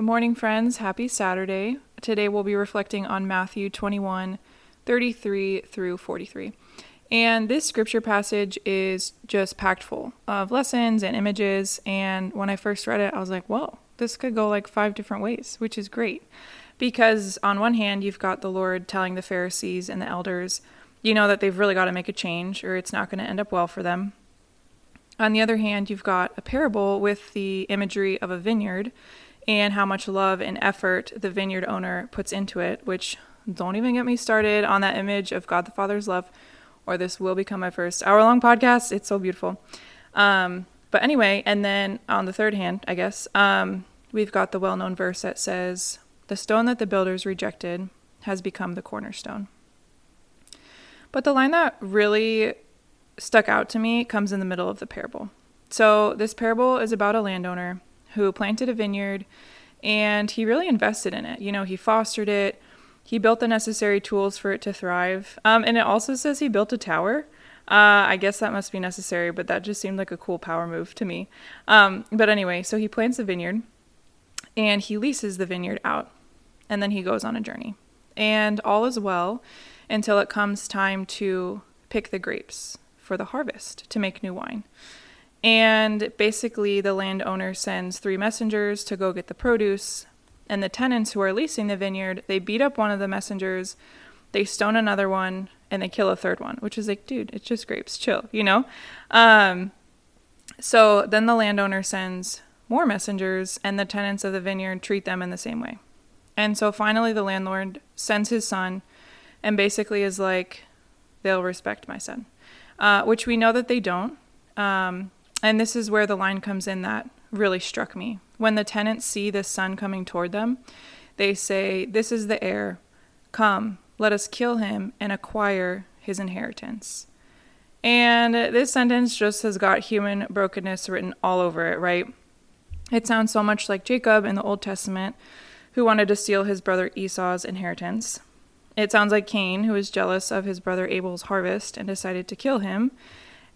Good morning, friends. Happy Saturday. Today we'll be reflecting on Matthew 21 33 through 43. And this scripture passage is just packed full of lessons and images. And when I first read it, I was like, whoa, this could go like five different ways, which is great. Because on one hand, you've got the Lord telling the Pharisees and the elders, you know, that they've really got to make a change or it's not going to end up well for them. On the other hand, you've got a parable with the imagery of a vineyard and how much love and effort the vineyard owner puts into it, which don't even get me started on that image of God the Father's love, or this will become my first hour long podcast. It's so beautiful. Um, but anyway, and then on the third hand, I guess, um, we've got the well known verse that says, The stone that the builders rejected has become the cornerstone. But the line that really stuck out to me comes in the middle of the parable. So, this parable is about a landowner who planted a vineyard and he really invested in it. You know, he fostered it, he built the necessary tools for it to thrive. Um, and it also says he built a tower. Uh, I guess that must be necessary, but that just seemed like a cool power move to me. Um, but anyway, so he plants a vineyard and he leases the vineyard out and then he goes on a journey. And all is well until it comes time to pick the grapes for the harvest to make new wine. And basically, the landowner sends three messengers to go get the produce. And the tenants who are leasing the vineyard, they beat up one of the messengers, they stone another one, and they kill a third one, which is like, dude, it's just grapes, chill, you know? Um, so then the landowner sends more messengers, and the tenants of the vineyard treat them in the same way. And so finally, the landlord sends his son and basically is like, they'll respect my son, uh, which we know that they don't. Um, and this is where the line comes in that really struck me. When the tenants see the son coming toward them, they say, This is the heir. Come, let us kill him and acquire his inheritance. And this sentence just has got human brokenness written all over it, right? It sounds so much like Jacob in the Old Testament, who wanted to steal his brother Esau's inheritance. It sounds like Cain, who was jealous of his brother Abel's harvest and decided to kill him.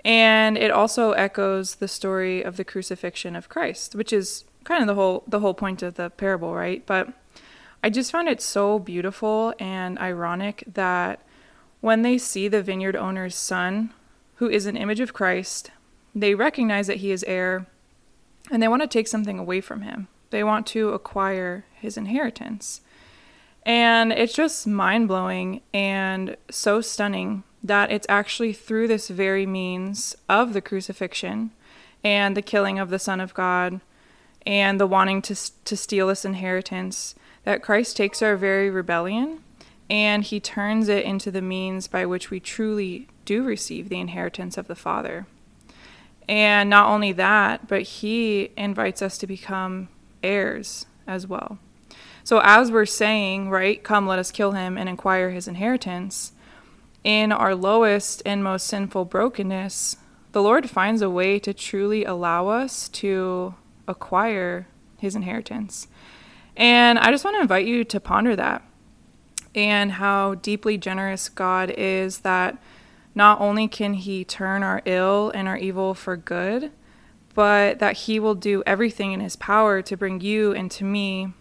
And it also echoes the story of the crucifixion of Christ, which is kind of the whole the whole point of the parable, right? But I just found it so beautiful and ironic that when they see the vineyard owner's son, who is an image of Christ, they recognize that he is heir and they want to take something away from him. They want to acquire his inheritance. And it's just mind blowing and so stunning that it's actually through this very means of the crucifixion and the killing of the Son of God and the wanting to, to steal this inheritance that Christ takes our very rebellion and he turns it into the means by which we truly do receive the inheritance of the Father. And not only that, but he invites us to become heirs as well. So, as we're saying, right, come, let us kill him and acquire his inheritance, in our lowest and most sinful brokenness, the Lord finds a way to truly allow us to acquire his inheritance. And I just want to invite you to ponder that and how deeply generous God is that not only can he turn our ill and our evil for good, but that he will do everything in his power to bring you and to me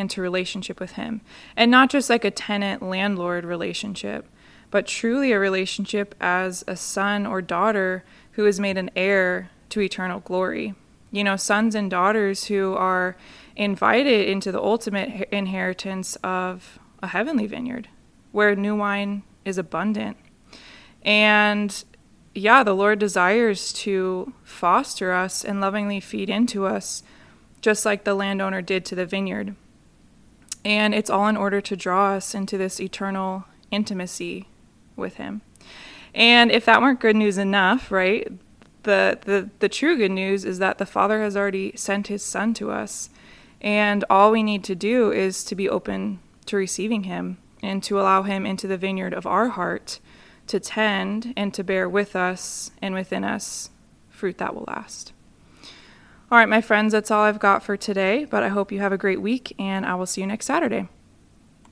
into relationship with him. And not just like a tenant landlord relationship, but truly a relationship as a son or daughter who is made an heir to eternal glory. You know, sons and daughters who are invited into the ultimate inheritance of a heavenly vineyard where new wine is abundant. And yeah, the Lord desires to foster us and lovingly feed into us, just like the landowner did to the vineyard. And it's all in order to draw us into this eternal intimacy with him. And if that weren't good news enough, right? The, the the true good news is that the Father has already sent his son to us. And all we need to do is to be open to receiving him and to allow him into the vineyard of our heart to tend and to bear with us and within us fruit that will last. All right, my friends, that's all I've got for today, but I hope you have a great week and I will see you next Saturday.